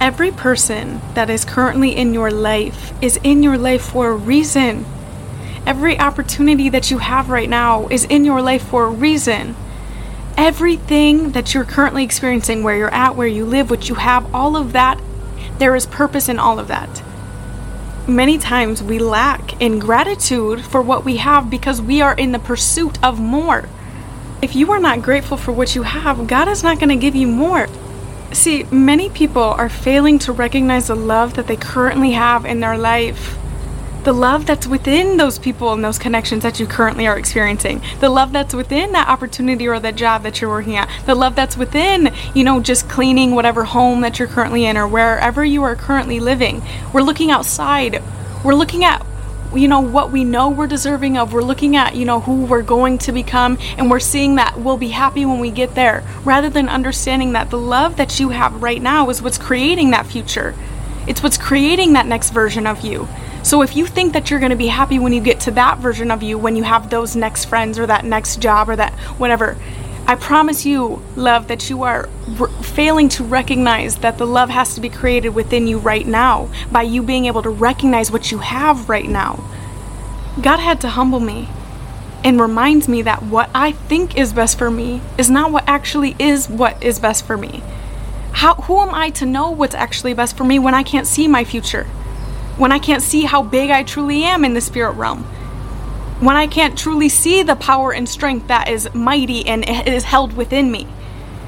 Every person that is currently in your life is in your life for a reason. Every opportunity that you have right now is in your life for a reason. Everything that you're currently experiencing, where you're at, where you live, what you have, all of that, there is purpose in all of that. Many times we lack in gratitude for what we have because we are in the pursuit of more. If you are not grateful for what you have, God is not going to give you more. See, many people are failing to recognize the love that they currently have in their life. The love that's within those people and those connections that you currently are experiencing. The love that's within that opportunity or that job that you're working at. The love that's within, you know, just cleaning whatever home that you're currently in or wherever you are currently living. We're looking outside. We're looking at you know what we know we're deserving of. We're looking at you know who we're going to become and we're seeing that we'll be happy when we get there rather than understanding that the love that you have right now is what's creating that future. It's what's creating that next version of you. So if you think that you're going to be happy when you get to that version of you when you have those next friends or that next job or that whatever I promise you, love, that you are failing to recognize that the love has to be created within you right now by you being able to recognize what you have right now. God had to humble me and reminds me that what I think is best for me is not what actually is what is best for me. How, who am I to know what's actually best for me when I can't see my future? When I can't see how big I truly am in the spirit realm? When I can't truly see the power and strength that is mighty and is held within me?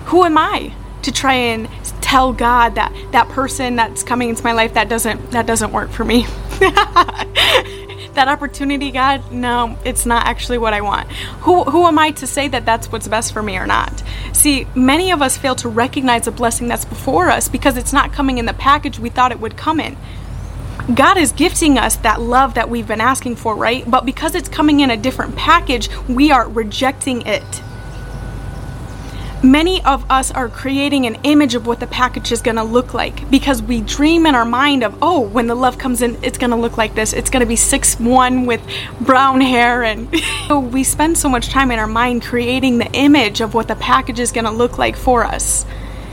Who am I to try and tell God that that person that's coming into my life that doesn't that doesn't work for me? that opportunity, God, no, it's not actually what I want. Who who am I to say that that's what's best for me or not? See, many of us fail to recognize the blessing that's before us because it's not coming in the package we thought it would come in. God is gifting us that love that we've been asking for, right? But because it's coming in a different package, we are rejecting it. Many of us are creating an image of what the package is going to look like because we dream in our mind of, oh, when the love comes in, it's going to look like this. It's going to be six one with brown hair. And so we spend so much time in our mind creating the image of what the package is going to look like for us.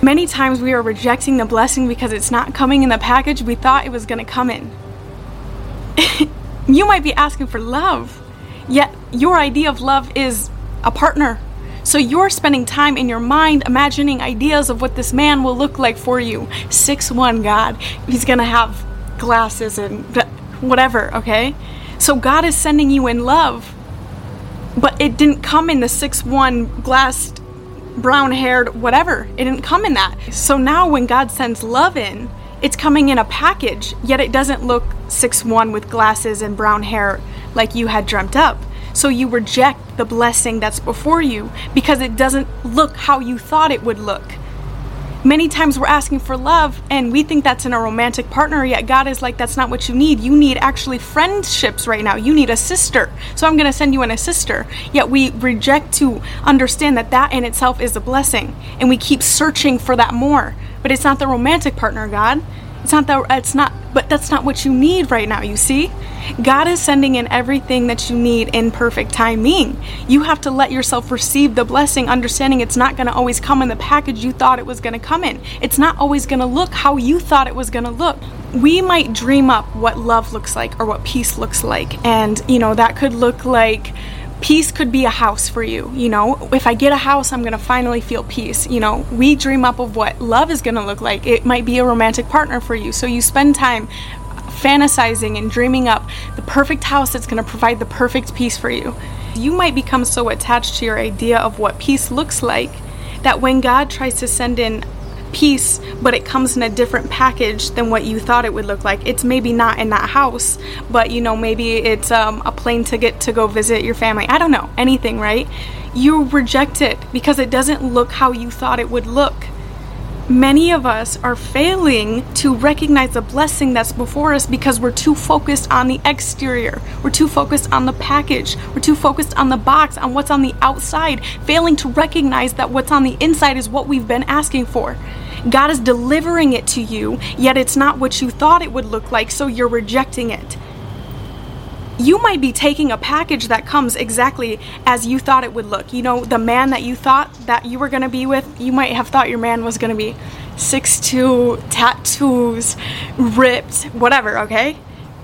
Many times we are rejecting the blessing because it's not coming in the package we thought it was going to come in. you might be asking for love, yet your idea of love is a partner. So you're spending time in your mind imagining ideas of what this man will look like for you. Six one God. He's going to have glasses and whatever, okay? So God is sending you in love. But it didn't come in the six one glassed brown haired, whatever. It didn't come in that. So now when God sends love in, it's coming in a package, yet it doesn't look six one with glasses and brown hair like you had dreamt up. So you reject the blessing that's before you because it doesn't look how you thought it would look. Many times we're asking for love and we think that's in a romantic partner, yet God is like, that's not what you need. You need actually friendships right now. You need a sister. So I'm going to send you in a sister. Yet we reject to understand that that in itself is a blessing. And we keep searching for that more. But it's not the romantic partner, God. It's not that, it's not, but that's not what you need right now, you see? God is sending in everything that you need in perfect timing. You have to let yourself receive the blessing, understanding it's not going to always come in the package you thought it was going to come in. It's not always going to look how you thought it was going to look. We might dream up what love looks like or what peace looks like, and you know, that could look like peace could be a house for you. You know, if I get a house, I'm to finally feel peace. You know, we dream up of what love is to look like. It might be a romantic partner for you. So you spend time fantasizing and dreaming up the perfect house that's to provide the perfect peace for you. You might become so attached to your idea of what peace looks like that when God tries to send in peace, but it comes in a different package than what you thought it would look like. It's maybe not in that house, but you know, maybe it's um, a plane ticket to go visit your family. I don't know, anything, right? You reject it because it doesn't look how you thought it would look. Many of us are failing to recognize the blessing that's before us because we're too focused on the exterior. We're too focused on the package. We're too focused on the box, on what's on the outside, failing to recognize that what's on the inside is what we've been asking for. God is delivering it to you, yet it's not what you thought it would look like, so you're rejecting it you might be taking a package that comes exactly as you thought it would look. You know, the man that you thought that you were going to be with, you might have thought your man was going to be 6'2, tattoos, ripped, whatever, okay?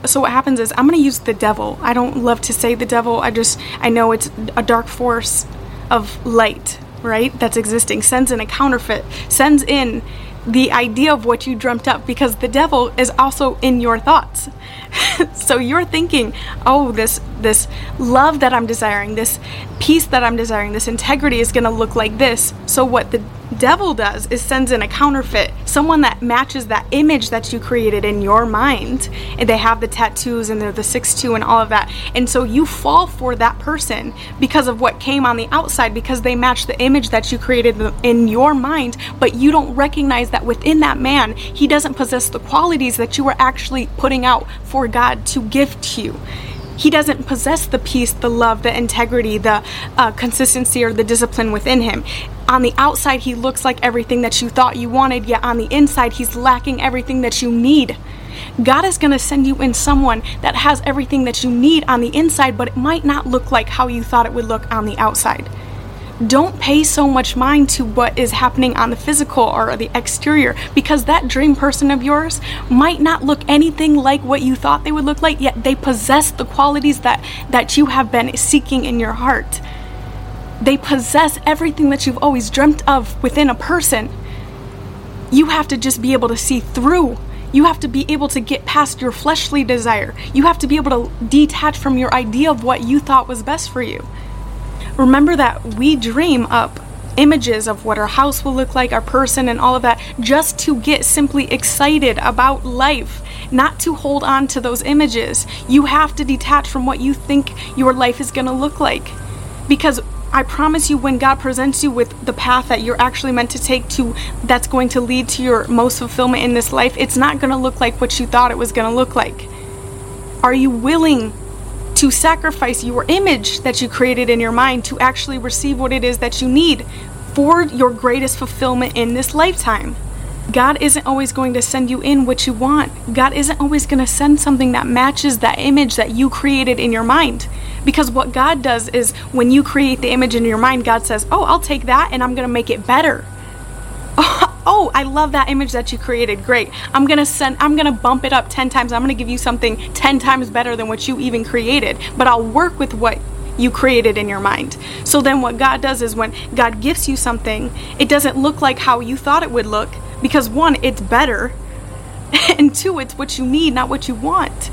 So what happens is I'm going to use the devil. I don't love to say the devil. I just I know it's a dark force of light, right? That's existing. Sends in a counterfeit. Sends in the idea of what you dreamt up because the devil is also in your thoughts. so you're thinking, "Oh, this this love that I'm desiring, this peace that I'm desiring, this integrity is going to look like this." So what the devil does is sends in a counterfeit, someone that matches that image that you created in your mind. And they have the tattoos and they're the six two and all of that. And so you fall for that person because of what came on the outside because they match the image that you created in your mind, but you don't recognize that within that man, he doesn't possess the qualities that you were actually putting out for God to give to you he doesn't possess the peace, the love, the integrity, the uh, consistency, or the discipline within him. On the outside, he looks like everything that you thought you wanted, yet on the inside, he's lacking everything that you need. God is going to send you in someone that has everything that you need on the inside, but it might not look like how you thought it would look on the outside don't pay so much mind to what is happening on the physical or the exterior because that dream person of yours might not look anything like what you thought they would look like yet they possess the qualities that that you have been seeking in your heart they possess everything that you've always dreamt of within a person you have to just be able to see through you have to be able to get past your fleshly desire. You have to be able to detach from your idea of what you thought was best for you. Remember that we dream up images of what our house will look like, our person, and all of that, just to get simply excited about life, not to hold on to those images. You have to detach from what you think your life is going to look like. Because I promise you, when God presents you with the path that you're actually meant to take to, that's going to lead to your most fulfillment in this life, it's not going to look like what you thought it was going to look like. Are you willing to sacrifice your image that you created in your mind to actually receive what it is that you need for your greatest fulfillment in this lifetime. God isn't always going to send you in what you want. God isn't always going to send something that matches that image that you created in your mind. Because what God does is when you create the image in your mind, God says, Oh, I'll take that and I'm going to make it better. oh, I love that image that you created. Great. I'm going to send I'm going to bump it up 10 times. I'm going to give you something 10 times better than what you even created. But I'll work with what you created in your mind. So then what God does is when God gifts you something, it doesn't look like how you thought it would look because one, it's better, and two, it's what you need, not what you want.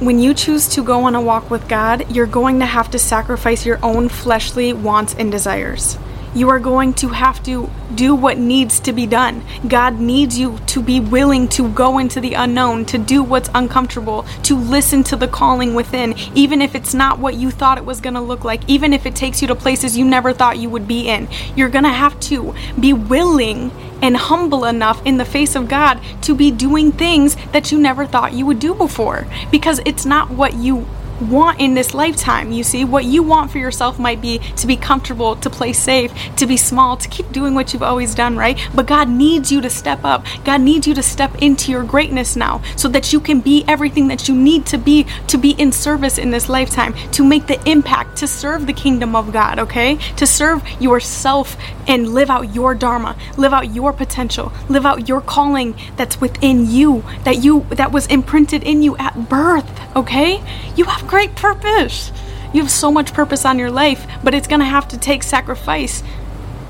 When you choose to go on a walk with God, you're going to have to sacrifice your own fleshly wants and desires you are going to have to do what needs to be done. God needs you to be willing to go into the unknown, to do what's uncomfortable, to listen to the calling within, even if it's not what you thought it was going to look like, even if it takes you to places you never thought you would be in. You're going to have to be willing and humble enough in the face of God to be doing things that you never thought you would do before because it's not what you want in this lifetime. You see, what you want for yourself might be to be comfortable, to play safe, to be small, to keep doing what you've always done, right? But God needs you to step up. God needs you to step into your greatness now so that you can be everything that you need to be to be in service in this lifetime, to make the impact, to serve the kingdom of God, okay? To serve yourself and live out your dharma, live out your potential, live out your calling that's within you, that you that was imprinted in you at birth, okay? You great purpose. You have so much purpose on your life, but it's going to have to take sacrifice.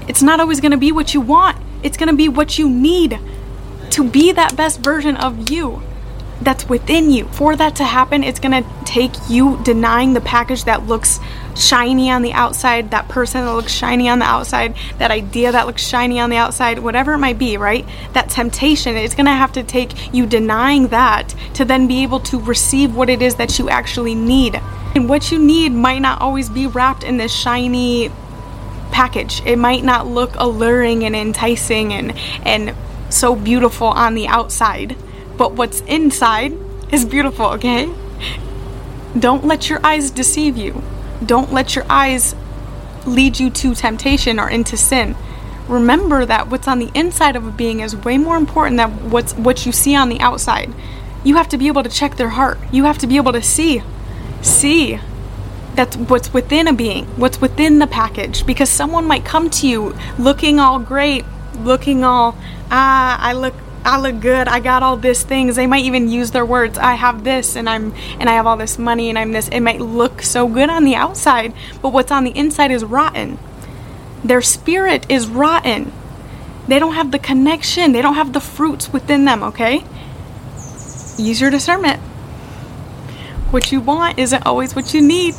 It's not always going to be what you want. It's going to be what you need to be that best version of you that's within you. For that to happen, it's going to take you denying the package that looks shiny on the outside, that person that looks shiny on the outside, that idea that looks shiny on the outside, whatever it might be, right? That temptation, it's going to have to take you denying that to then be able to receive what it is that you actually need. And what you need might not always be wrapped in this shiny package. It might not look alluring and enticing and and so beautiful on the outside but what's inside is beautiful, okay? Don't let your eyes deceive you. Don't let your eyes lead you to temptation or into sin. Remember that what's on the inside of a being is way more important than what's what you see on the outside. You have to be able to check their heart. You have to be able to see. See that's what's within a being, what's within the package because someone might come to you looking all great looking all ah I look I look good. I got all these things. They might even use their words. I have this and I'm and I have all this money and I'm this. It might look so good on the outside, but what's on the inside is rotten. Their spirit is rotten. They don't have the connection. They don't have the fruits within them, okay? Use your discernment. What you want isn't always what you need.